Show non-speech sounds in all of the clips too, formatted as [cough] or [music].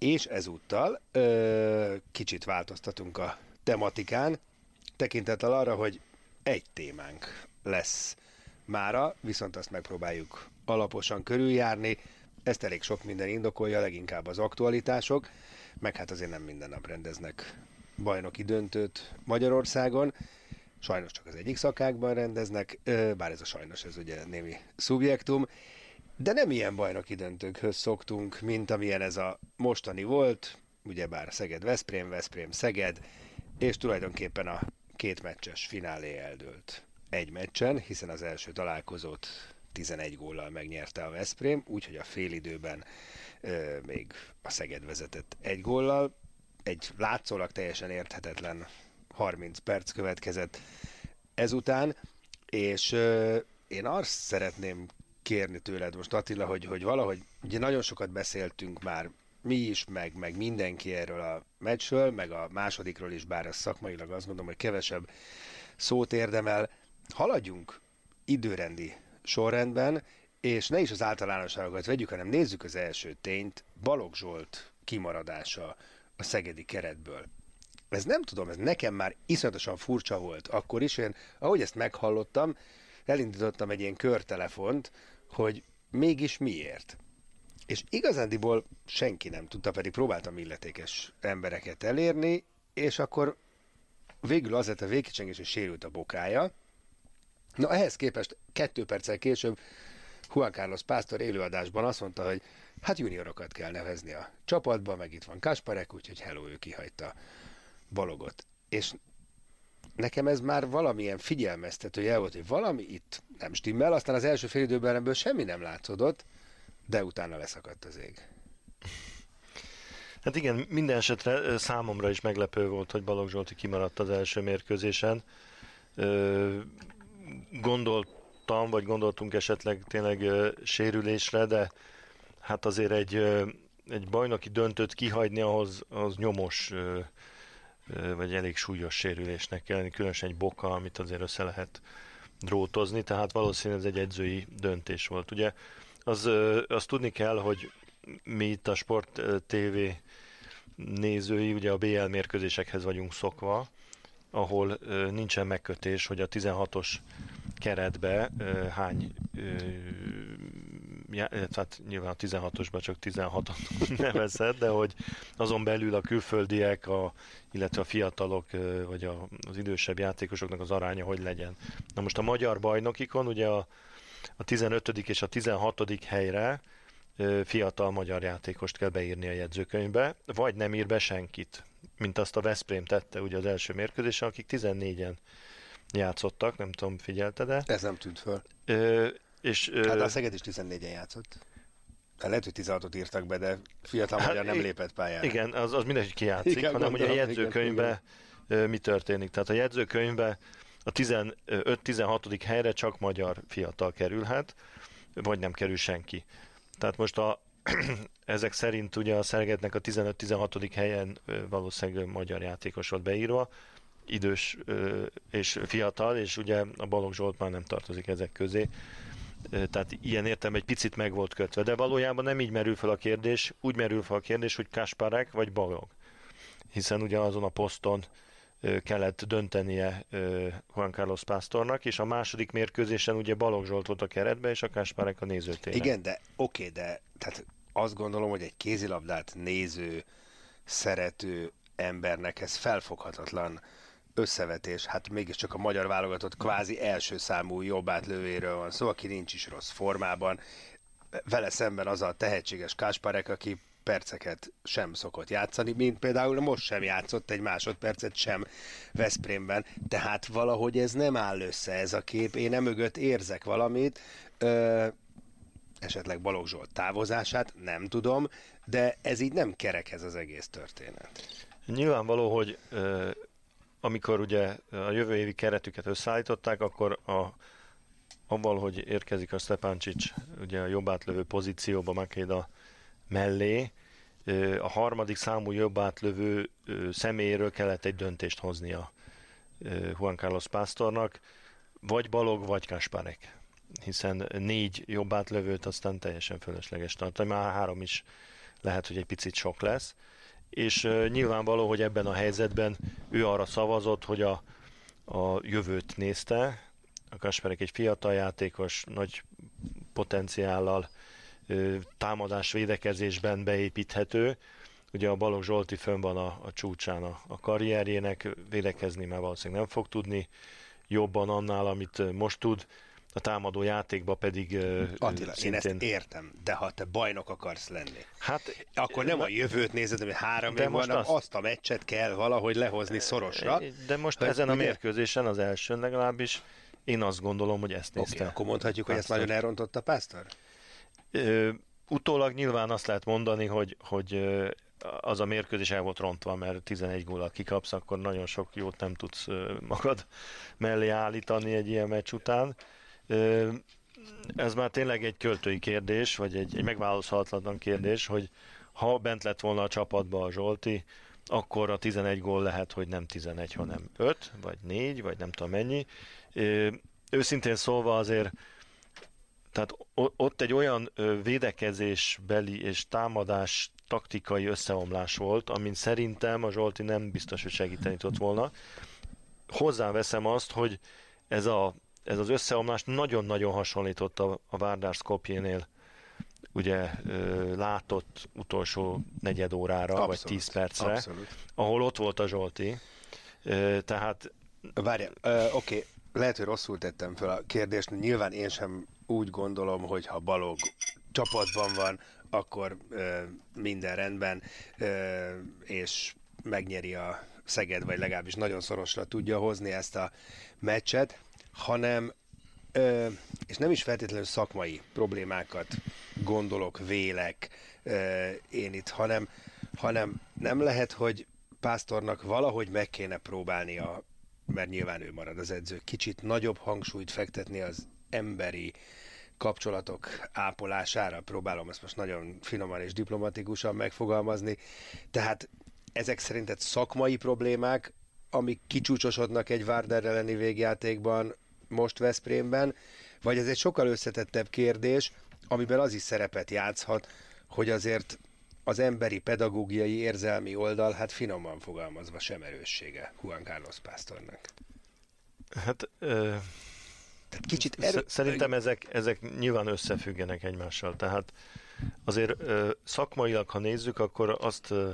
És ezúttal ö, kicsit változtatunk a tematikán, tekintettel arra, hogy egy témánk lesz mára, viszont azt megpróbáljuk alaposan körüljárni. Ezt elég sok minden indokolja, leginkább az aktualitások, meg hát azért nem minden nap rendeznek bajnoki döntőt Magyarországon. Sajnos csak az egyik szakákban rendeznek, bár ez a sajnos, ez ugye némi szubjektum. De nem ilyen bajnoki döntőkhöz szoktunk, mint amilyen ez a mostani volt, ugyebár Szeged-Veszprém, Veszprém-Szeged, és tulajdonképpen a két meccses finálé eldőlt egy meccsen, hiszen az első találkozót 11 góllal megnyerte a Veszprém, úgyhogy a félidőben ö, még a Szeged vezetett egy góllal. Egy látszólag teljesen érthetetlen 30 perc következett ezután, és ö, én azt szeretném kérni tőled most Attila, hogy, hogy valahogy, ugye nagyon sokat beszéltünk már mi is, meg, meg mindenki erről a meccsről, meg a másodikról is, bár ez szakmailag azt mondom, hogy kevesebb szót érdemel. Haladjunk időrendi sorrendben, és ne is az általánosságokat vegyük, hanem nézzük az első tényt, Balogh Zsolt kimaradása a szegedi keretből. Ez nem tudom, ez nekem már iszonyatosan furcsa volt akkor is, én ahogy ezt meghallottam, elindítottam egy ilyen körtelefont, hogy mégis miért. És igazándiból senki nem tudta, pedig próbáltam illetékes embereket elérni, és akkor végül az lett a végkicsengés, hogy sérült a bokája. Na ehhez képest kettő perccel később Juan Carlos Pásztor élőadásban azt mondta, hogy hát juniorokat kell nevezni a csapatba, meg itt van Kasparek, úgyhogy hello, ő kihagyta Balogot. És nekem ez már valamilyen figyelmeztető volt, hogy valami itt nem stimmel, aztán az első fél időben ebből semmi nem látszódott, de utána leszakadt az ég. Hát igen, minden esetre számomra is meglepő volt, hogy Balogh Zsolti kimaradt az első mérkőzésen. Gondoltam, vagy gondoltunk esetleg tényleg sérülésre, de hát azért egy, egy bajnoki döntőt kihagyni ahhoz az nyomos vagy elég súlyos sérülésnek kell lenni, különösen egy boka, amit azért össze lehet drótozni, tehát valószínűleg ez egy edzői döntés volt. Ugye az, az tudni kell, hogy mi itt a Sport TV nézői, ugye a BL mérkőzésekhez vagyunk szokva, ahol nincsen megkötés, hogy a 16-os keretbe hány hát nyilván a 16-osban csak 16-ot [laughs] nevezett, de hogy azon belül a külföldiek, a, illetve a fiatalok, vagy a, az idősebb játékosoknak az aránya hogy legyen. Na most a magyar bajnokikon ugye a, a 15. és a 16. helyre fiatal magyar játékost kell beírni a jegyzőkönyvbe, vagy nem ír be senkit, mint azt a Veszprém tette ugye az első mérkőzésen, akik 14-en játszottak, nem tudom, figyelte-e? Ez nem tűnt föl. Ö, és, hát a Szeged is 14-en játszott. Hát lehet, hogy 16-ot írtak be, de fiatal hát, magyar nem lépett pályára. Igen, az, az mindenki kijátszik, igen, hanem hogy a jegyzőkönyvbe mi történik. Tehát a jegyzőkönyvbe a 15-16. helyre csak magyar fiatal kerülhet, vagy nem kerül senki. Tehát most a, [clears throat] ezek szerint ugye a Szergetnek a 15-16. helyen valószínűleg magyar játékos volt beírva, idős és fiatal, és ugye a Balogh Zsolt már nem tartozik ezek közé. Tehát ilyen értem egy picit meg volt kötve, de valójában nem így merül fel a kérdés, úgy merül fel a kérdés, hogy Kasparek vagy Balogh. Hiszen ugye azon a poszton kellett döntenie Juan Carlos Pásztornak, és a második mérkőzésen ugye Balogh Zsolt volt a keretbe, és a Kasparek a nézőtéren. Igen, de oké, okay, de tehát azt gondolom, hogy egy kézilabdát néző, szerető embernek ez felfoghatatlan összevetés, hát mégiscsak a magyar válogatott kvázi első számú jobbátlővéről van szó, szóval, aki nincs is rossz formában. Vele szemben az a tehetséges Kásparek, aki perceket sem szokott játszani, mint például most sem játszott egy másodpercet sem Veszprémben, tehát valahogy ez nem áll össze ez a kép, én emögött érzek valamit, ö, esetleg Balogh Zsolt távozását, nem tudom, de ez így nem kerek ez az egész történet. Nyilvánvaló, hogy amikor ugye a jövő évi keretüket összeállították, akkor a, avval, hogy érkezik a Stepáncsics ugye a jobb átlövő pozícióba Makéda mellé, a harmadik számú jobb átlövő személyéről kellett egy döntést hoznia Juan Carlos Pásztornak, vagy Balog, vagy Kasparek. Hiszen négy jobb átlövőt aztán teljesen fölösleges tartani, már három is lehet, hogy egy picit sok lesz és nyilvánvaló, hogy ebben a helyzetben ő arra szavazott, hogy a, a jövőt nézte. A Kasperek egy fiatal játékos, nagy potenciállal, támadás védekezésben beépíthető. Ugye a Balogh Zsolti fönn van a, a csúcsán a, a karrierjének, védekezni már valószínűleg nem fog tudni jobban annál, amit most tud a támadó játékba pedig Attila, szintén... én ezt értem, de ha te bajnok akarsz lenni, hát, akkor nem a jövőt nézed, hogy három év van, azt... azt a meccset kell valahogy lehozni szorosra. De most ezen a mérkőzésen, az elsőn legalábbis, én azt gondolom, hogy ezt nézte. Okay, akkor mondhatjuk, hogy ezt nagyon elrontotta Pásztor? Utólag nyilván azt lehet mondani, hogy, hogy az a mérkőzés el volt rontva, mert 11 gólat kikapsz, akkor nagyon sok jót nem tudsz magad mellé állítani egy ilyen meccs után. Ez már tényleg egy költői kérdés, vagy egy, egy megválaszolhatatlan kérdés, hogy ha bent lett volna a csapatba a Zsolti, akkor a 11 gól lehet, hogy nem 11, hanem 5, vagy 4, vagy nem tudom mennyi. Őszintén szólva azért, tehát ott egy olyan védekezésbeli és támadás taktikai összeomlás volt, amin szerintem a Zsolti nem biztos, hogy segíteni tudott volna. Hozzáveszem azt, hogy ez a ez az összeomlás nagyon-nagyon hasonlított a, a Várdár Skopjénél ugye látott utolsó negyed órára, abszolút, vagy tíz percre, abszolút. ahol ott volt a Zsolti. Tehát... Várjál, oké, okay. lehet, hogy rosszul tettem fel a kérdést, nyilván én sem úgy gondolom, hogy ha Balog csapatban van, akkor ö, minden rendben, ö, és megnyeri a Szeged, vagy legalábbis nagyon szorosra tudja hozni ezt a meccset hanem, ö, és nem is feltétlenül szakmai problémákat gondolok, vélek ö, én itt, hanem, hanem nem lehet, hogy Pásztornak valahogy meg kéne próbálnia, mert nyilván ő marad az edző, kicsit nagyobb hangsúlyt fektetni az emberi kapcsolatok ápolására, próbálom ezt most nagyon finoman és diplomatikusan megfogalmazni, tehát ezek szerinted szakmai problémák, amik kicsúcsosodnak egy Várder elleni végjátékban, most Veszprémben, vagy ez egy sokkal összetettebb kérdés, amiben az is szerepet játszhat, hogy azért az emberi, pedagógiai, érzelmi oldal, hát finoman fogalmazva sem erőssége Juan Carlos Pásztornak. Hát ö... Tehát kicsit erő... Szerintem ezek, ezek nyilván összefüggenek egymással. Tehát azért ö, szakmailag, ha nézzük, akkor azt ö,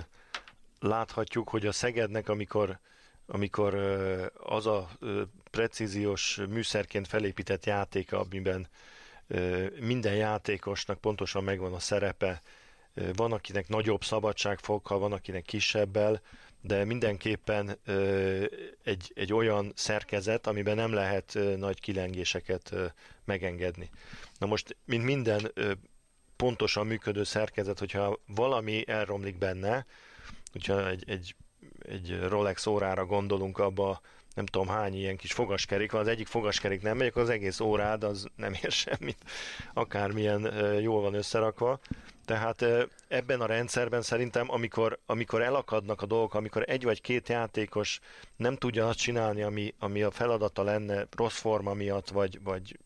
láthatjuk, hogy a Szegednek, amikor amikor az a precíziós műszerként felépített játék, amiben minden játékosnak pontosan megvan a szerepe, van, akinek nagyobb szabadságfokkal, van, akinek kisebbel, de mindenképpen egy, egy olyan szerkezet, amiben nem lehet nagy kilengéseket megengedni. Na most, mint minden pontosan működő szerkezet, hogyha valami elromlik benne, hogyha egy, egy egy Rolex órára gondolunk abba, nem tudom hány ilyen kis fogaskerék van, az egyik fogaskerék nem megy, akkor az egész órád az nem ér [laughs] semmit, akármilyen jól van összerakva. Tehát ebben a rendszerben szerintem, amikor, amikor elakadnak a dolgok, amikor egy vagy két játékos nem tudja azt csinálni, ami, ami a feladata lenne rossz forma miatt, vagy, vagy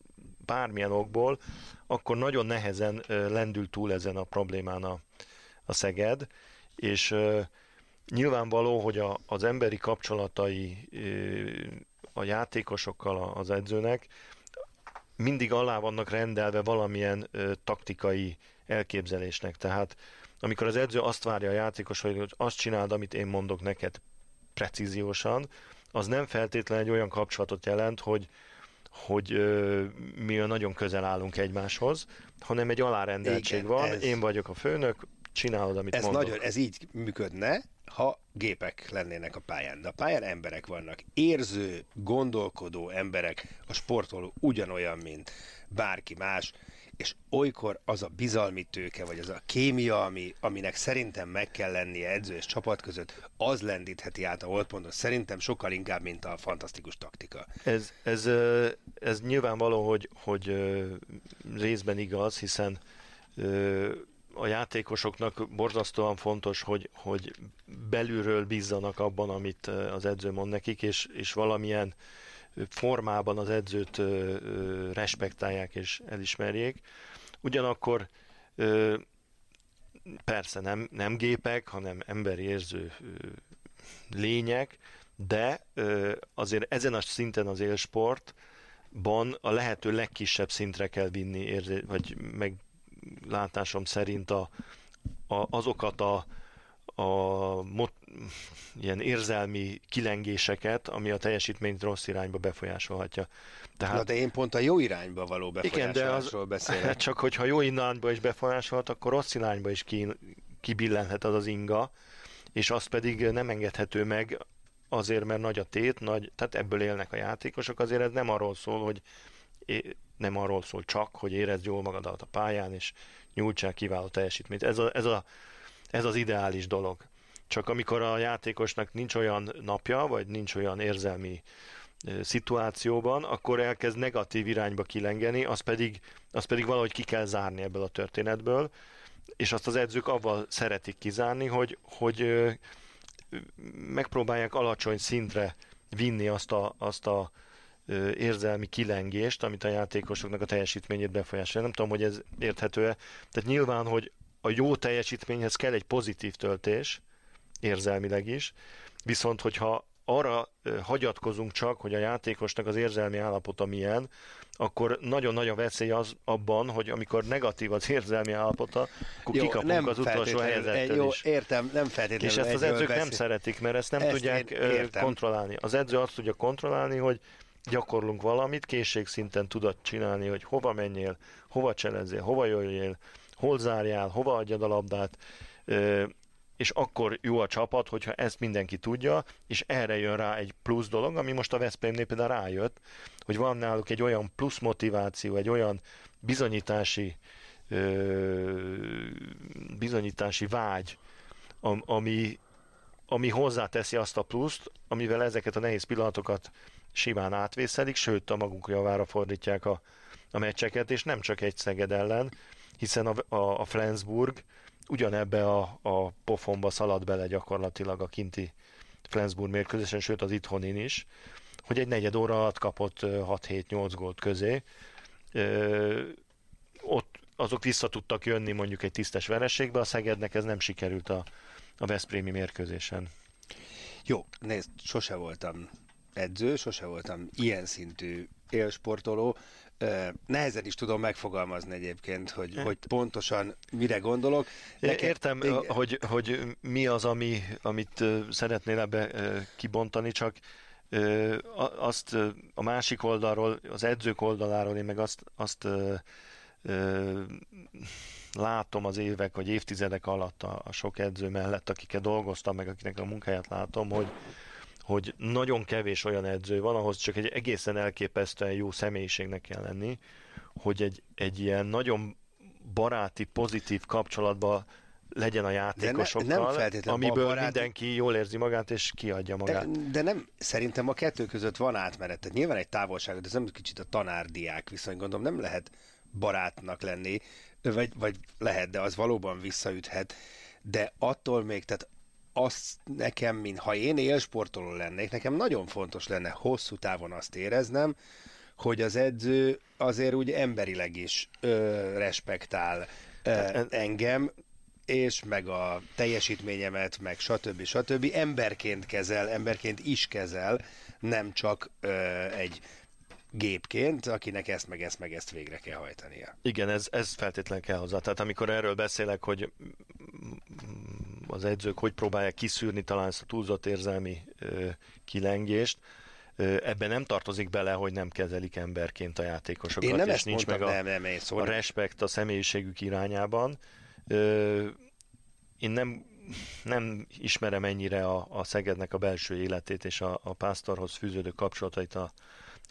bármilyen okból, akkor nagyon nehezen lendül túl ezen a problémán a, a Szeged, és Nyilvánvaló, hogy a, az emberi kapcsolatai a játékosokkal az edzőnek mindig alá vannak rendelve valamilyen taktikai elképzelésnek. Tehát amikor az edző azt várja a játékos, hogy azt csináld, amit én mondok neked precíziósan, az nem feltétlenül egy olyan kapcsolatot jelent, hogy, hogy ö, mi nagyon közel állunk egymáshoz, hanem egy alárendeltség Igen, van, ez... én vagyok a főnök, csinálod, amit ez mondok. Nagyon, ez így működne, ha gépek lennének a pályán. De a pályán emberek vannak. Érző, gondolkodó emberek. A sportoló ugyanolyan, mint bárki más és olykor az a bizalmi tőke, vagy az a kémia, ami, aminek szerintem meg kell lennie edző és csapat között, az lendítheti át a holdpontot. Szerintem sokkal inkább, mint a fantasztikus taktika. Ez, ez, ez nyilvánvaló, hogy, hogy részben igaz, hiszen a játékosoknak borzasztóan fontos, hogy, hogy belülről bízzanak abban, amit az edző mond nekik, és, és valamilyen formában az edzőt respektálják és elismerjék. Ugyanakkor persze nem, nem gépek, hanem emberi érző lények, de azért ezen a szinten az élsportban a lehető legkisebb szintre kell vinni, érzé, vagy meglátásom szerint a, a, azokat a a mot, ilyen érzelmi kilengéseket, ami a teljesítményt rossz irányba befolyásolhatja. Tehát, Na de én pont a jó irányba való befolyásolásról beszélek. Csak hogyha jó irányba is befolyásolhat, akkor rossz irányba is ki, kibillenhet az az inga, és az pedig nem engedhető meg azért, mert nagy a tét, nagy, tehát ebből élnek a játékosok, azért ez nem arról szól, hogy nem arról szól csak, hogy érezd jól magadat a pályán, és nyújtsál kiváló teljesítményt. Ez a, ez a ez az ideális dolog. Csak amikor a játékosnak nincs olyan napja, vagy nincs olyan érzelmi szituációban, akkor elkezd negatív irányba kilengeni, az pedig, az pedig valahogy ki kell zárni ebből a történetből, és azt az edzők avval szeretik kizárni, hogy, hogy megpróbálják alacsony szintre vinni azt a, azt a érzelmi kilengést, amit a játékosoknak a teljesítményét befolyásolja. Nem tudom, hogy ez érthető-e. Tehát nyilván, hogy a jó teljesítményhez kell egy pozitív töltés, érzelmileg is, viszont hogyha arra hagyatkozunk csak, hogy a játékosnak az érzelmi állapota milyen, akkor nagyon nagy a veszély az abban, hogy amikor negatív az érzelmi állapota, akkor jó, kikapunk nem az utolsó helyzettől jó, is. értem, nem feltétlenül És ezt az edzők beszél. nem szeretik, mert ezt nem ezt tudják kontrollálni. Az edző azt tudja kontrollálni, hogy gyakorlunk valamit, készségszinten tudod csinálni, hogy hova menjél, hova cselezzél, hova jöjjél, hol zárjál, hova adjad a labdát, és akkor jó a csapat, hogyha ezt mindenki tudja, és erre jön rá egy plusz dolog, ami most a Veszprémnél például rájött, hogy van náluk egy olyan plusz motiváció, egy olyan bizonyítási bizonyítási vágy, ami, ami hozzáteszi azt a pluszt, amivel ezeket a nehéz pillanatokat simán átvészelik, sőt a magunk javára fordítják a, a meccseket, és nem csak egy Szeged ellen, hiszen a, a, a Flensburg ugyanebbe a, a pofonba szalad bele gyakorlatilag a kinti Flensburg mérkőzésen, sőt az itthonén is, hogy egy negyed óra alatt kapott 6-7-8 gólt közé. Ö, ott azok vissza tudtak jönni mondjuk egy tisztes vereségbe, a Szegednek ez nem sikerült a, a Veszprémi mérkőzésen. Jó, nézd, sose voltam edző, sose voltam ilyen szintű élsportoló, Nehezen is tudom megfogalmazni egyébként, hogy, hogy pontosan mire gondolok. Nekem, Értem, igen. hogy, hogy mi az, ami, amit szeretnél ebbe kibontani, csak azt a másik oldalról, az edzők oldaláról én meg azt, azt látom az évek vagy évtizedek alatt a, a sok edző mellett, akikkel dolgoztam, meg akinek a munkáját látom, hogy, hogy nagyon kevés olyan edző van, ahhoz csak egy egészen elképesztően jó személyiségnek kell lenni, hogy egy, egy ilyen nagyon baráti, pozitív kapcsolatban legyen a játékosokkal, ne, nem amiből baráti... mindenki jól érzi magát és kiadja magát. De, de nem, szerintem a kettő között van átmenet. Tehát nyilván egy távolság, de ez nem kicsit a tanárdiák viszony, gondolom nem lehet barátnak lenni, vagy, vagy lehet, de az valóban visszaüthet. De attól még, tehát azt nekem, mint ha én élsportoló lennék, nekem nagyon fontos lenne hosszú távon azt éreznem, hogy az edző azért úgy emberileg is ö, respektál ö, engem, és meg a teljesítményemet, meg stb. stb. emberként kezel, emberként is kezel, nem csak ö, egy gépként, akinek ezt meg ezt meg ezt végre kell hajtania. Igen, ez, ez feltétlenül kell hozzá. Tehát amikor erről beszélek, hogy az edzők hogy próbálják kiszűrni talán ezt a túlzott érzelmi ö, kilengést, ebben nem tartozik bele, hogy nem kezelik emberként a játékosokat, Én nem és ezt nincs mondtam, meg a, nem, nem, én a respekt a személyiségük irányában. Ö, én nem, nem ismerem ennyire a, a Szegednek a belső életét és a, a pásztorhoz fűződő kapcsolatait a,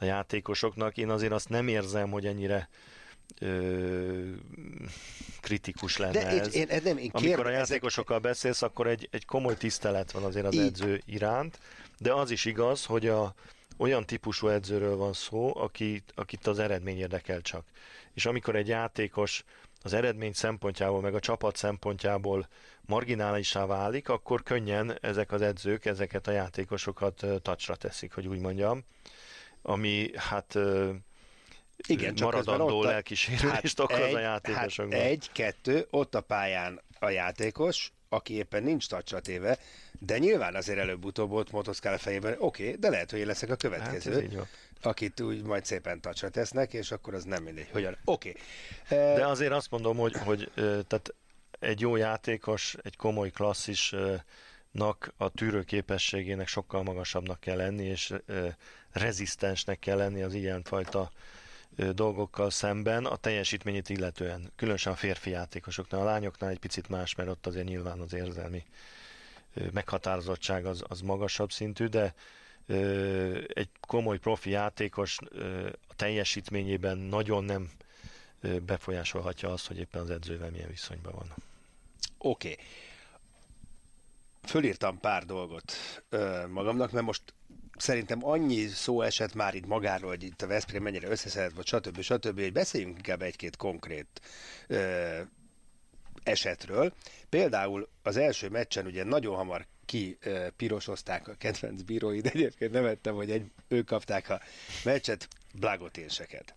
a játékosoknak. Én azért azt nem érzem, hogy ennyire ö, kritikus lenne De ez. Én, én, nem, én Amikor a játékosokkal ezek... beszélsz, akkor egy, egy komoly tisztelet van azért az Így. edző iránt, de az is igaz, hogy a, olyan típusú edzőről van szó, akit, akit az eredmény érdekel csak. És amikor egy játékos az eredmény szempontjából, meg a csapat szempontjából marginálisá válik, akkor könnyen ezek az edzők ezeket a játékosokat tacsra teszik, hogy úgy mondjam. Ami hát igen, csak maradandó lelkisérülést hát okoz egy, a játékosokban. Hát egy, kettő, ott a pályán a játékos, aki éppen nincs tacsra téve, de nyilván azért előbb-utóbb ott motoszkál a fejében, oké, okay, de lehet, hogy én leszek a következő, hát akit úgy majd szépen tacsra tesznek, és akkor az nem mindegy, hogyan. Oké. Okay. De azért azt mondom, hogy, hogy tehát egy jó játékos, egy komoly klasszisnak a tűrőképességének sokkal magasabbnak kell lenni, és rezisztensnek kell lenni az ilyenfajta dolgokkal szemben a teljesítményét illetően, különösen a férfi játékosoknál, a lányoknál egy picit más, mert ott azért nyilván az érzelmi meghatározottság az, az magasabb szintű, de egy komoly profi játékos a teljesítményében nagyon nem befolyásolhatja azt, hogy éppen az edzővel milyen viszonyban van. Oké. Okay. Fölírtam pár dolgot magamnak, mert most szerintem annyi szó esett már itt magáról, hogy itt a Veszprém mennyire összeszedett, vagy stb. stb., hogy beszéljünk inkább egy-két konkrét ö, esetről. Például az első meccsen ugye nagyon hamar ki ö, pirosozták a kedvenc bíróid, egyébként nem ettem, hogy egy, ők kapták a meccset, blagoténseket.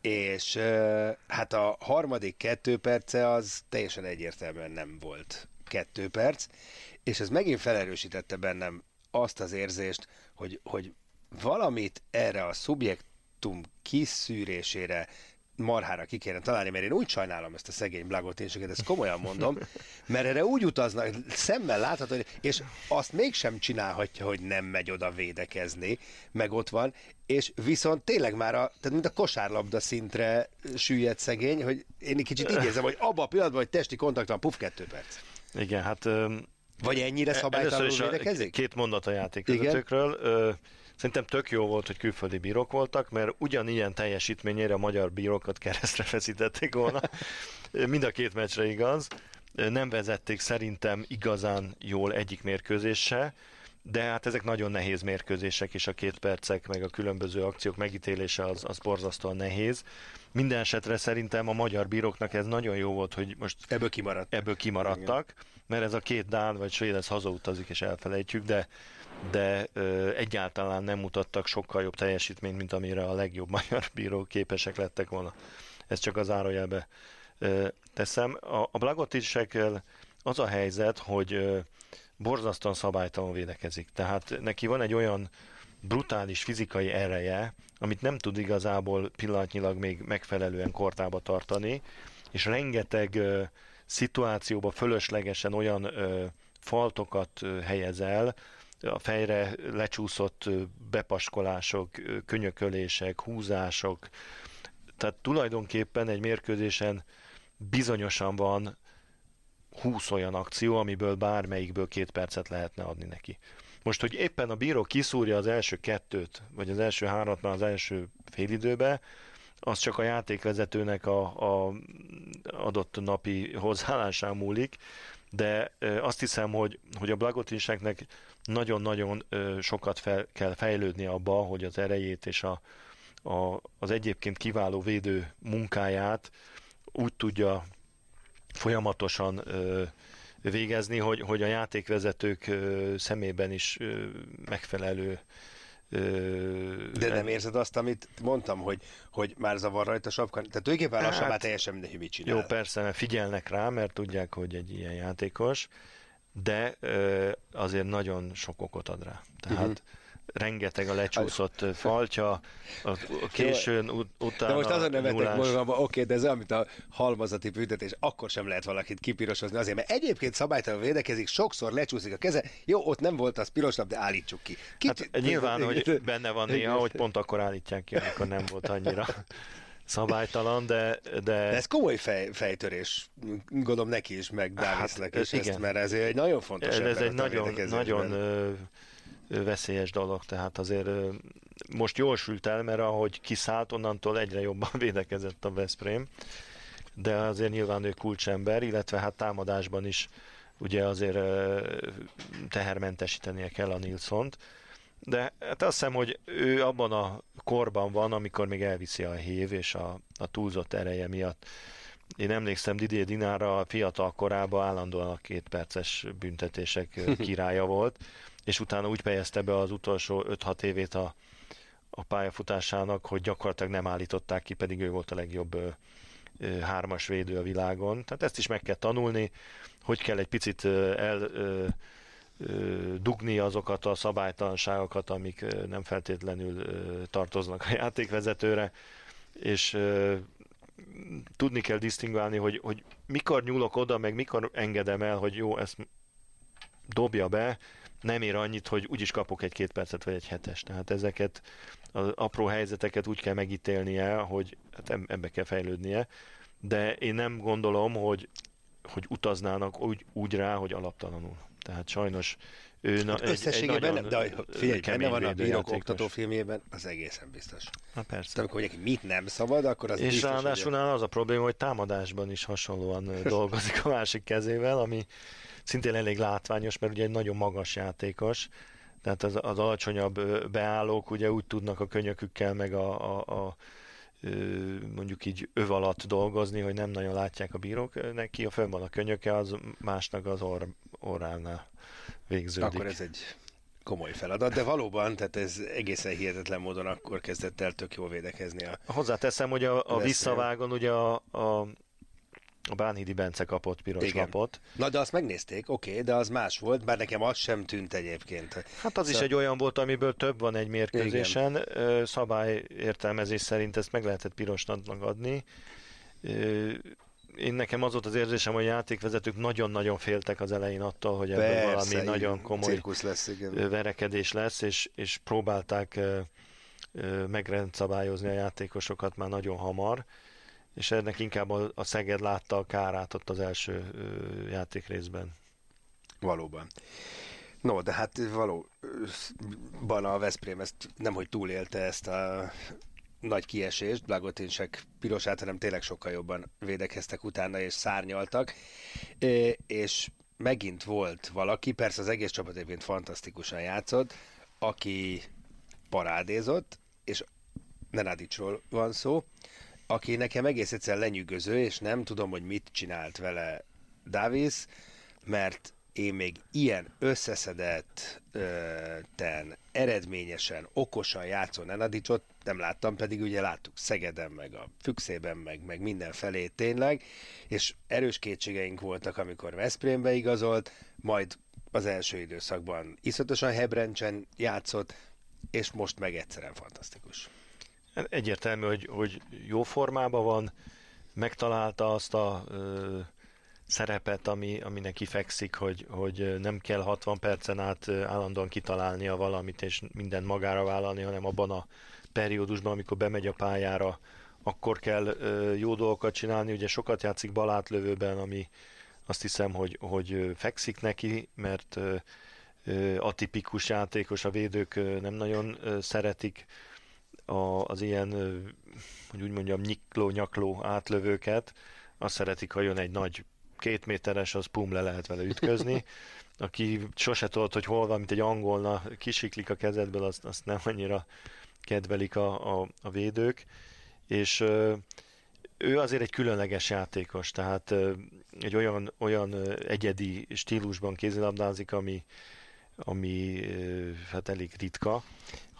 És ö, hát a harmadik kettő perce az teljesen egyértelműen nem volt kettő perc, és ez megint felerősítette bennem azt az érzést, hogy, hogy valamit erre a szubjektum kiszűrésére marhára ki kéne találni, mert én úgy sajnálom ezt a szegény blagotéseket, ezt komolyan mondom, mert erre úgy utaznak, szemmel látható, és azt mégsem csinálhatja, hogy nem megy oda védekezni, meg ott van, és viszont tényleg már a, tehát mint a kosárlabda szintre süllyed szegény, hogy én egy kicsit így érzem, hogy abban a pillanatban, hogy testi kontaktan, puf, kettő perc. Igen, hát vagy ennyire szabálytalanul védekezik? Két mondat a játékvezetőkről. Szerintem tök jó volt, hogy külföldi bírók voltak, mert ugyanilyen teljesítményére a magyar bírókat keresztre feszítették volna. [laughs] Mind a két meccsre igaz. Nem vezették szerintem igazán jól egyik mérkőzése, de hát ezek nagyon nehéz mérkőzések, és a két percek, meg a különböző akciók megítélése az, az borzasztóan nehéz. Minden esetre szerintem a magyar bíróknak ez nagyon jó volt, hogy most ebből, kimaradt. ebből kimaradtak, Igen. mert ez a két Dán vagy Svéd, ez hazautazik és elfelejtjük, de de ö, egyáltalán nem mutattak sokkal jobb teljesítményt, mint amire a legjobb [laughs] magyar bírók képesek lettek volna. Ez csak az árójelbe ö, teszem. A, a Blagotisekkel az a helyzet, hogy borzasztóan szabálytalan védekezik. Tehát neki van egy olyan brutális fizikai ereje, amit nem tud igazából pillanatnyilag még megfelelően kortába tartani, és rengeteg ö, szituációba fölöslegesen olyan ö, faltokat ö, helyez el, a fejre lecsúszott bepaskolások, könyökölések, húzások, tehát tulajdonképpen egy mérkőzésen bizonyosan van 20 olyan akció, amiből bármelyikből két percet lehetne adni neki. Most, hogy éppen a bíró kiszúrja az első kettőt, vagy az első hárat már az első félidőbe, az csak a játékvezetőnek a, a adott napi hozzáállásán múlik, de azt hiszem, hogy, hogy a Blagotinseknek nagyon-nagyon sokat fel, kell fejlődni abba, hogy az erejét és a, a, az egyébként kiváló védő munkáját úgy tudja folyamatosan ö, végezni, hogy, hogy a játékvezetők ö, szemében is ö, megfelelő de nem érzed azt, amit mondtam, hogy, hogy már zavar rajta sapka? Tehát tulajdonképpen lassan hát, már teljesen mindegy, mit csinál. Jó, persze, mert figyelnek rá, mert tudják, hogy egy ilyen játékos, de ö, azért nagyon sok okot ad rá. Tehát uh-huh. Rengeteg a lecsúszott faltja, a későn ut- utána De most azon nevetek volna, oké, de ez olyan, mint a halmazati büntetés, akkor sem lehet valakit kipirosozni azért, mert egyébként szabálytalan védekezik, sokszor lecsúszik a keze, jó, ott nem volt az piros de állítsuk ki. Kicsit... Hát nyilván, hogy benne van néha, hogy pont akkor állítják ki, amikor nem volt annyira [laughs] szabálytalan, de... De, de ez komoly fej, fejtörés, gondolom neki is, meg Dávisznek hát, is igen. ezt, mert ez egy nagyon fontos Ez egy nagyon, nagyon veszélyes dolog, tehát azért most jól sült el, mert ahogy kiszállt, onnantól egyre jobban [laughs] védekezett a Veszprém, de azért nyilván ő kulcsember, illetve hát támadásban is ugye azért tehermentesítenie kell a Nilsont, de hát azt hiszem, hogy ő abban a korban van, amikor még elviszi a hív és a, a túlzott ereje miatt. Én emlékszem Didier Dinára a fiatal korában állandóan a két perces büntetések királya volt, és utána úgy fejezte be az utolsó 5-6 évét a, a pályafutásának, hogy gyakorlatilag nem állították ki, pedig ő volt a legjobb ö, hármas védő a világon. Tehát ezt is meg kell tanulni, hogy kell egy picit el dugni azokat a szabálytalanságokat, amik nem feltétlenül tartoznak a játékvezetőre, és tudni kell disztingválni, hogy, hogy mikor nyúlok oda, meg mikor engedem el, hogy jó, ezt dobja be, nem ér annyit, hogy úgyis kapok egy két percet vagy egy hetes. Tehát ezeket az apró helyzeteket úgy kell megítélnie, hogy hát ebbe kell fejlődnie, de én nem gondolom, hogy, hogy utaznának úgy, úgy rá, hogy alaptalanul. Tehát sajnos ő na, hát összességében, egy, egy de figyelj, benne van a bírok oktató filmjében, az egészen biztos. Na persze. De amikor mondják, mit nem szabad, akkor az És biztos, ráadásul hogy... az a probléma, hogy támadásban is hasonlóan [laughs] dolgozik a másik kezével, ami szintén elég látványos, mert ugye egy nagyon magas játékos, tehát az, az alacsonyabb beállók ugye úgy tudnak a könyökükkel meg a, a, a mondjuk így öv alatt dolgozni, hogy nem nagyon látják a bírók. Neki a fönn van a könyöke, az másnak az orr, orránál végződik. Akkor ez egy komoly feladat, de valóban, tehát ez egészen hihetetlen módon akkor kezdett el tök jól védekezni. A Hozzáteszem, hogy a, a visszavágon ugye a, a a Bánhidi Bence kapott piros Igen. lapot. Na de azt megnézték, oké, okay, de az más volt, bár nekem az sem tűnt egyébként. Hát az szóval... is egy olyan volt, amiből több van egy mérkőzésen. Igen. Szabály értelmezés szerint ezt meg lehetett pirosnak adni. Én nekem az volt az érzésem, hogy a játékvezetők nagyon-nagyon féltek az elején attól, hogy ebből Persze, valami nagyon komoly lesz, igen. verekedés lesz, és, és próbálták megrendszabályozni a játékosokat már nagyon hamar és ennek inkább a, a Szeged látta a kárát ott az első ö, játékrészben. Valóban. No, de hát valóban a Veszprém ezt nem, hogy túlélte ezt a nagy kiesést, Blagotinsek pirosát, hanem tényleg sokkal jobban védekeztek utána, és szárnyaltak, és megint volt valaki, persze az egész csapat egyébként fantasztikusan játszott, aki parádézott, és Nenadicsról van szó, aki nekem egész egyszer lenyűgöző, és nem tudom, hogy mit csinált vele Davis, mert én még ilyen összeszedett, ten, eredményesen, okosan játszó Nenadicsot nem láttam, pedig ugye láttuk Szegeden, meg a Fükszében, meg, meg mindenfelé tényleg, és erős kétségeink voltak, amikor Veszprémbe igazolt, majd az első időszakban iszonyatosan Hebrencsen játszott, és most meg egyszerűen fantasztikus. Egyértelmű, hogy, hogy jó formában van, megtalálta azt a ö, szerepet, ami, ami neki fekszik, hogy, hogy nem kell 60 percen át állandóan kitalálnia valamit, és minden magára vállalni, hanem abban a periódusban, amikor bemegy a pályára, akkor kell ö, jó dolgokat csinálni. Ugye sokat játszik balátlövőben, ami azt hiszem, hogy, hogy fekszik neki, mert ö, atipikus játékos, a védők nem nagyon szeretik a, az ilyen, hogy úgy mondjam, nyikló-nyakló átlövőket, azt szeretik, ha jön egy nagy két méteres, az pum le lehet vele ütközni. Aki sose tudod, hogy hol van, mint egy angolna, kisiklik a kezedből, azt, azt nem annyira kedvelik a, a, a védők. És ő azért egy különleges játékos, tehát egy olyan, olyan egyedi stílusban kézilabdázik, ami, ami hát elég ritka,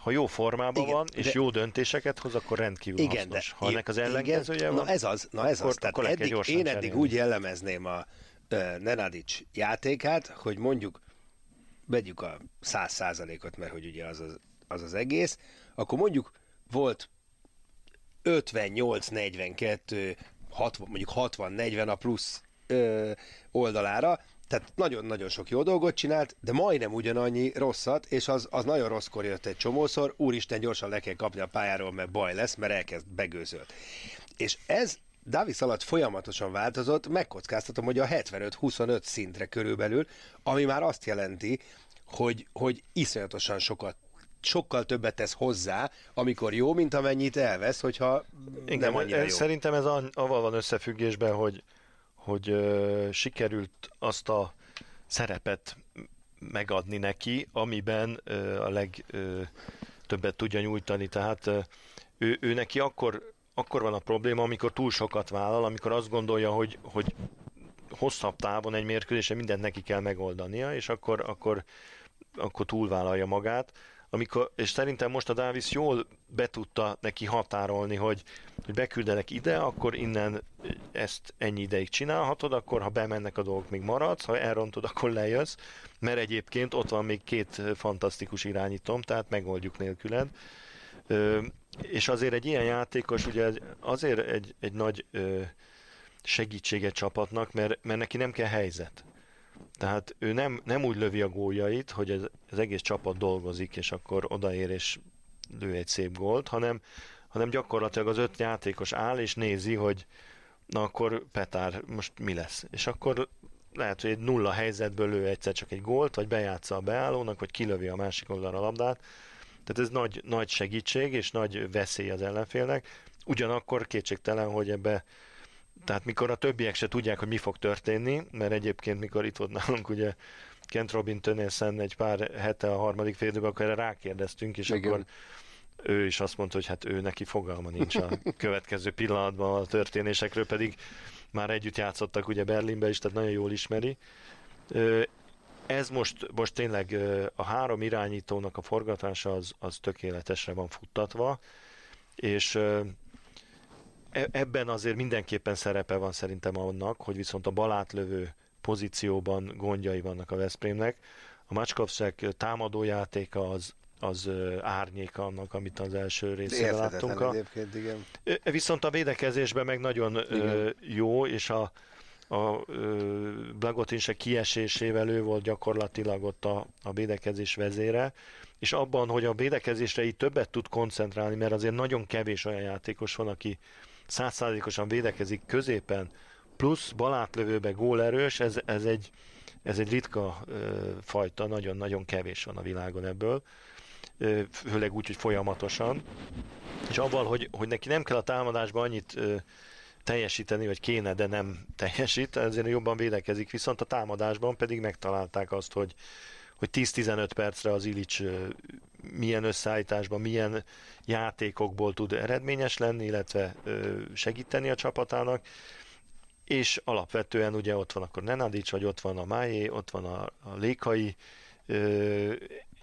ha jó formában igen, van, és de... jó döntéseket hoz, akkor rendkívül igen, hasznos. De... Ha ennek az ellenkezője van, na ez az, na ez akkor, az. Tehát akkor eddig, én eddig cserélni. úgy jellemezném a uh, Nenadic játékát, hogy mondjuk vegyük a száz százalékot, mert hogy ugye az, az az az egész, akkor mondjuk volt 58-42, 60, mondjuk 60-40 a plusz ö, oldalára, tehát nagyon-nagyon sok jó dolgot csinált, de majdnem ugyanannyi rosszat, és az, az nagyon rosszkor jött egy csomószor, úristen, gyorsan le kell kapni a pályáról, mert baj lesz, mert elkezd begőzölt. És ez Davis alatt folyamatosan változott, megkockáztatom, hogy a 75-25 szintre körülbelül, ami már azt jelenti, hogy, hogy iszonyatosan sokat sokkal többet tesz hozzá, amikor jó, mint amennyit elvesz, hogyha Igen, nem annyira jó. Szerintem ez avval van összefüggésben, hogy, hogy ö, sikerült azt a szerepet megadni neki, amiben ö, a legtöbbet tudja nyújtani. Tehát ö, ő, ő neki akkor, akkor van a probléma, amikor túl sokat vállal, amikor azt gondolja, hogy, hogy hosszabb távon egy mérkőzésen mindent neki kell megoldania, és akkor, akkor, akkor túlvállalja magát amikor, és szerintem most a Davis jól be neki határolni, hogy, hogy beküldenek ide, akkor innen ezt ennyi ideig csinálhatod, akkor ha bemennek a dolgok, még maradsz, ha elrontod, akkor lejössz, mert egyébként ott van még két fantasztikus irányítom, tehát megoldjuk nélküled. Ö, és azért egy ilyen játékos ugye azért egy, egy nagy ö, segítsége csapatnak, mert, mert neki nem kell helyzet. Tehát ő nem, nem úgy lövi a góljait, hogy ez, az egész csapat dolgozik, és akkor odaér és lő egy szép gólt, hanem, hanem gyakorlatilag az öt játékos áll és nézi, hogy na akkor Petár most mi lesz. És akkor lehet, hogy egy nulla helyzetből lő egyszer csak egy gólt, vagy bejátsza a beállónak, vagy kilövi a másik oldalra a labdát. Tehát ez nagy, nagy segítség és nagy veszély az ellenfélnek. Ugyanakkor kétségtelen, hogy ebbe tehát mikor a többiek se tudják, hogy mi fog történni, mert egyébként mikor itt volt nálunk ugye Kent Robin Tönészen egy pár hete a harmadik félidőben, akkor erre rákérdeztünk, és Igen. akkor ő is azt mondta, hogy hát ő neki fogalma nincs a [laughs] következő pillanatban a történésekről, pedig már együtt játszottak ugye Berlinbe is, tehát nagyon jól ismeri. Ez most, most tényleg a három irányítónak a forgatása az, az tökéletesre van futtatva, és ebben azért mindenképpen szerepe van szerintem annak, hogy viszont a balátlövő pozícióban gondjai vannak a Veszprémnek. A Macskovszek támadójátéka az, az árnyéka annak, amit az első részében láttunk. A, igen. Viszont a védekezésben meg nagyon igen. jó, és a, a Blagotin se kiesésével ő volt gyakorlatilag ott a, a védekezés vezére, és abban, hogy a védekezésre így többet tud koncentrálni, mert azért nagyon kevés olyan játékos van, aki, százszázalékosan védekezik középen, plusz balátlövőbe gólerős, ez, ez, egy, ez egy ritka ö, fajta, nagyon-nagyon kevés van a világon ebből, ö, főleg úgy, hogy folyamatosan. És abban, hogy, hogy neki nem kell a támadásban annyit ö, teljesíteni, vagy kéne, de nem [laughs] teljesít, ezért jobban védekezik, viszont a támadásban pedig megtalálták azt, hogy, hogy 10-15 percre az Ilics milyen összeállításban, milyen játékokból tud eredményes lenni, illetve segíteni a csapatának, és alapvetően ugye ott van akkor Nenadics, vagy ott van a Májé, ott van a, a Lékai,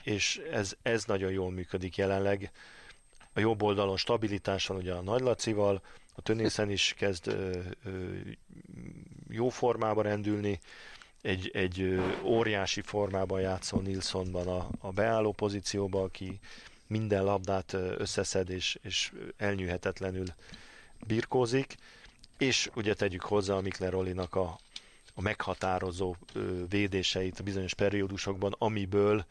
és ez, ez nagyon jól működik jelenleg. A jobb oldalon stabilitás van ugye a Nagy Lacival, a Tönészen is kezd jó formába rendülni, egy, egy óriási formában játszó Nilssonban a, a beálló pozícióban, aki minden labdát összeszed és, és elnyűhetetlenül birkózik, és ugye tegyük hozzá a Mikler Olinak a, a meghatározó védéseit a bizonyos periódusokban, amiből,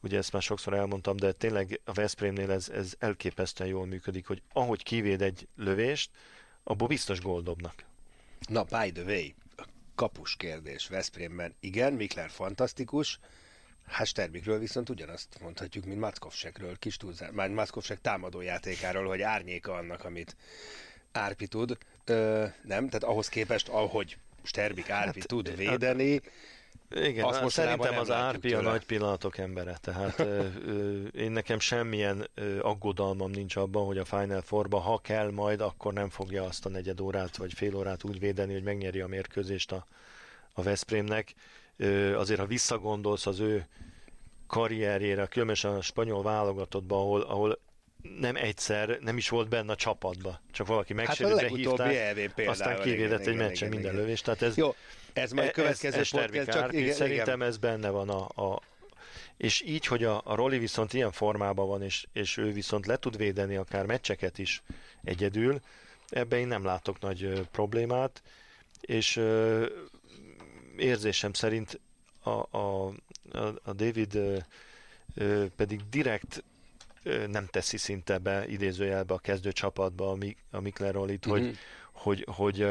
ugye ezt már sokszor elmondtam, de tényleg a Veszprémnél ez, ez elképesztően jól működik, hogy ahogy kivéd egy lövést, abból biztos goldobnak. Na, by the way, kapus kérdés Veszprémben. Igen, Mikler fantasztikus, Hát Sterbikről viszont ugyanazt mondhatjuk, mint Mackovsekről, kis túlzár, már Mackovsek támadó játékáról, hogy árnyéka annak, amit Árpi tud. Ö, nem, tehát ahhoz képest, ahogy Sterbik Árpi hát, tud védeni, igen, azt most szerintem az Árpi a nagy pillanatok embere, tehát ö, ö, én nekem semmilyen ö, aggodalmam nincs abban, hogy a Final Four-ba, ha kell majd, akkor nem fogja azt a negyed órát vagy fél órát úgy védeni, hogy megnyeri a mérkőzést a, a Veszprémnek. Ö, azért, ha visszagondolsz az ő karrierjére, különösen a spanyol válogatottban, ahol, ahol nem egyszer, nem is volt benne a csapatba. Csak valaki megsérült, hát behívták, aztán kivédett egy meccsen minden igen. lövést. Tehát ez, Jó, ez majd következő ez, ez podcast, csak igen, Szerintem igen. ez benne van a, a és így, hogy a, a Roli viszont ilyen formában van, és, és ő viszont le tud védeni akár meccseket is egyedül, ebben én nem látok nagy ö, problémát, és ö, érzésem szerint a, a, a David ö, ö, pedig direkt ö, nem teszi szinte be idézőjelbe a kezdő csapatba a, a Mikler Rolit, mm-hmm. hogy, mhm hogy, hogy,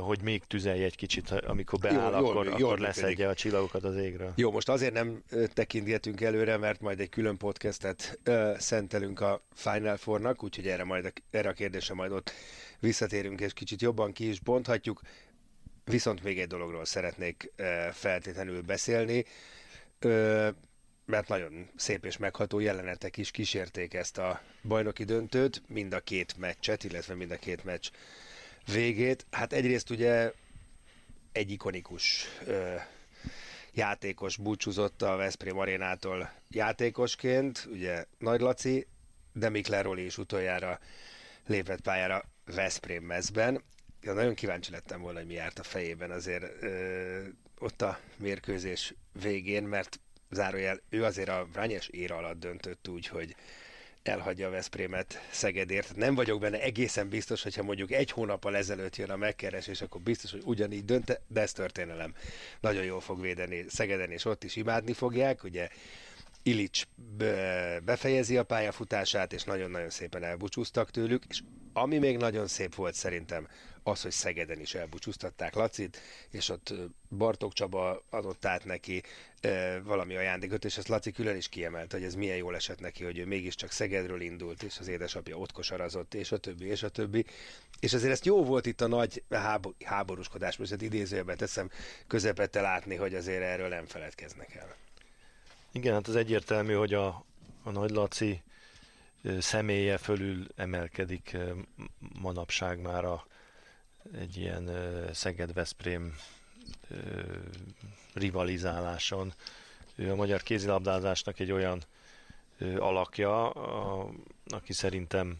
hogy még tüzelj egy kicsit, amikor beáll, jó, akkor, jól, akkor jól leszedje a csillagokat az égről. Jó, most azért nem tekintgetünk előre, mert majd egy külön podcastet ö, szentelünk a Final Four-nak, úgyhogy erre, majd, erre a kérdésre majd ott visszatérünk, és kicsit jobban ki is bonthatjuk. Viszont még egy dologról szeretnék ö, feltétlenül beszélni. Ö, mert nagyon szép és megható jelenetek is kísérték ezt a bajnoki döntőt, mind a két meccset, illetve mind a két meccs végét. Hát egyrészt ugye egy ikonikus ö, játékos búcsúzott a Veszprém arénától játékosként, ugye Nagy Laci, de Mikler Roli is utoljára lépett pályára Veszprém mezben. Ja, nagyon kíváncsi lettem volna, hogy mi járt a fejében azért ö, ott a mérkőzés végén, mert zárójel, ő azért a Vranyes éra alatt döntött úgy, hogy elhagyja a Veszprémet Szegedért. Nem vagyok benne egészen biztos, hogyha mondjuk egy hónappal ezelőtt jön a megkeresés, akkor biztos, hogy ugyanígy dönt, de ez történelem. Nagyon jól fog védeni Szegeden, és ott is imádni fogják. Ugye Ilics befejezi a pályafutását, és nagyon-nagyon szépen elbúcsúztak tőlük, és ami még nagyon szép volt szerintem, az, hogy Szegeden is elbúcsúztatták Lacit, és ott Bartók Csaba adott át neki e, valami ajándékot, és ezt Laci külön is kiemelt, hogy ez milyen jól esett neki, hogy ő mégiscsak Szegedről indult, és az édesapja ott kosarazott, és a többi, és a többi. És azért ezt jó volt itt a nagy hábo- háborúskodás, most ezt idézőjelben teszem közepette látni, hogy azért erről nem feledkeznek el. Igen, hát az egyértelmű, hogy a, a Nagy Laci személye fölül emelkedik manapság már a, egy ilyen Szeged-Veszprém rivalizáláson. Ő a magyar kézilabdázásnak egy olyan alakja, aki szerintem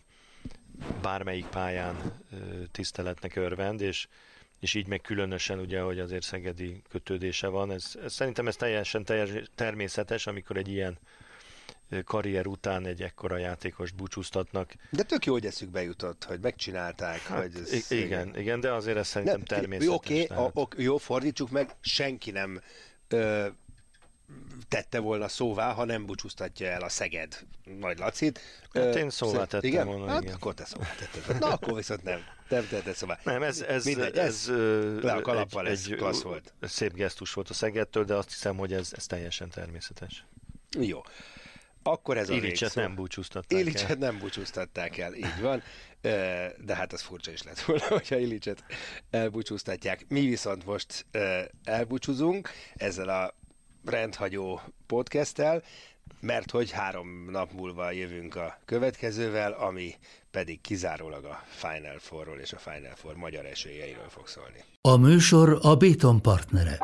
bármelyik pályán tiszteletnek örvend, és, és így meg különösen ugye, hogy azért szegedi kötődése van. Ez, ez szerintem ez teljesen teljes, természetes, amikor egy ilyen karrier után egy ekkora játékos búcsúztatnak. De tök jó, hogy eszükbe jutott, hogy megcsinálták. Hát, hogy ez igen, igen, de azért ez szerintem nem, természetes. Oké, okay, ok, jó, fordítsuk meg, senki nem ö, tette volna szóvá, ha nem búcsúztatja el a Szeged Nagy Lacit. Hát én szóvá tettem igen? volna, hát igen. akkor te szóvá tetted. Na, akkor viszont nem. Nem tetted szóvá. Nem, ez, ez, Mindegy, ez, ez le a kalappal, egy, ez egy klassz volt. Szép gesztus volt a Szegedtől, de azt hiszem, hogy ez, ez teljesen természetes. Jó akkor ez a Ilicset nem búcsúztatták Ilicset el. nem búcsúztatták el, így van. De hát az furcsa is lett volna, [laughs] hogyha Ilicset elbúcsúztatják. Mi viszont most elbúcsúzunk ezzel a rendhagyó podcasttel, mert hogy három nap múlva jövünk a következővel, ami pedig kizárólag a Final Four-ról és a Final Four magyar esélyeiről fog szólni. A műsor a Béton partnere.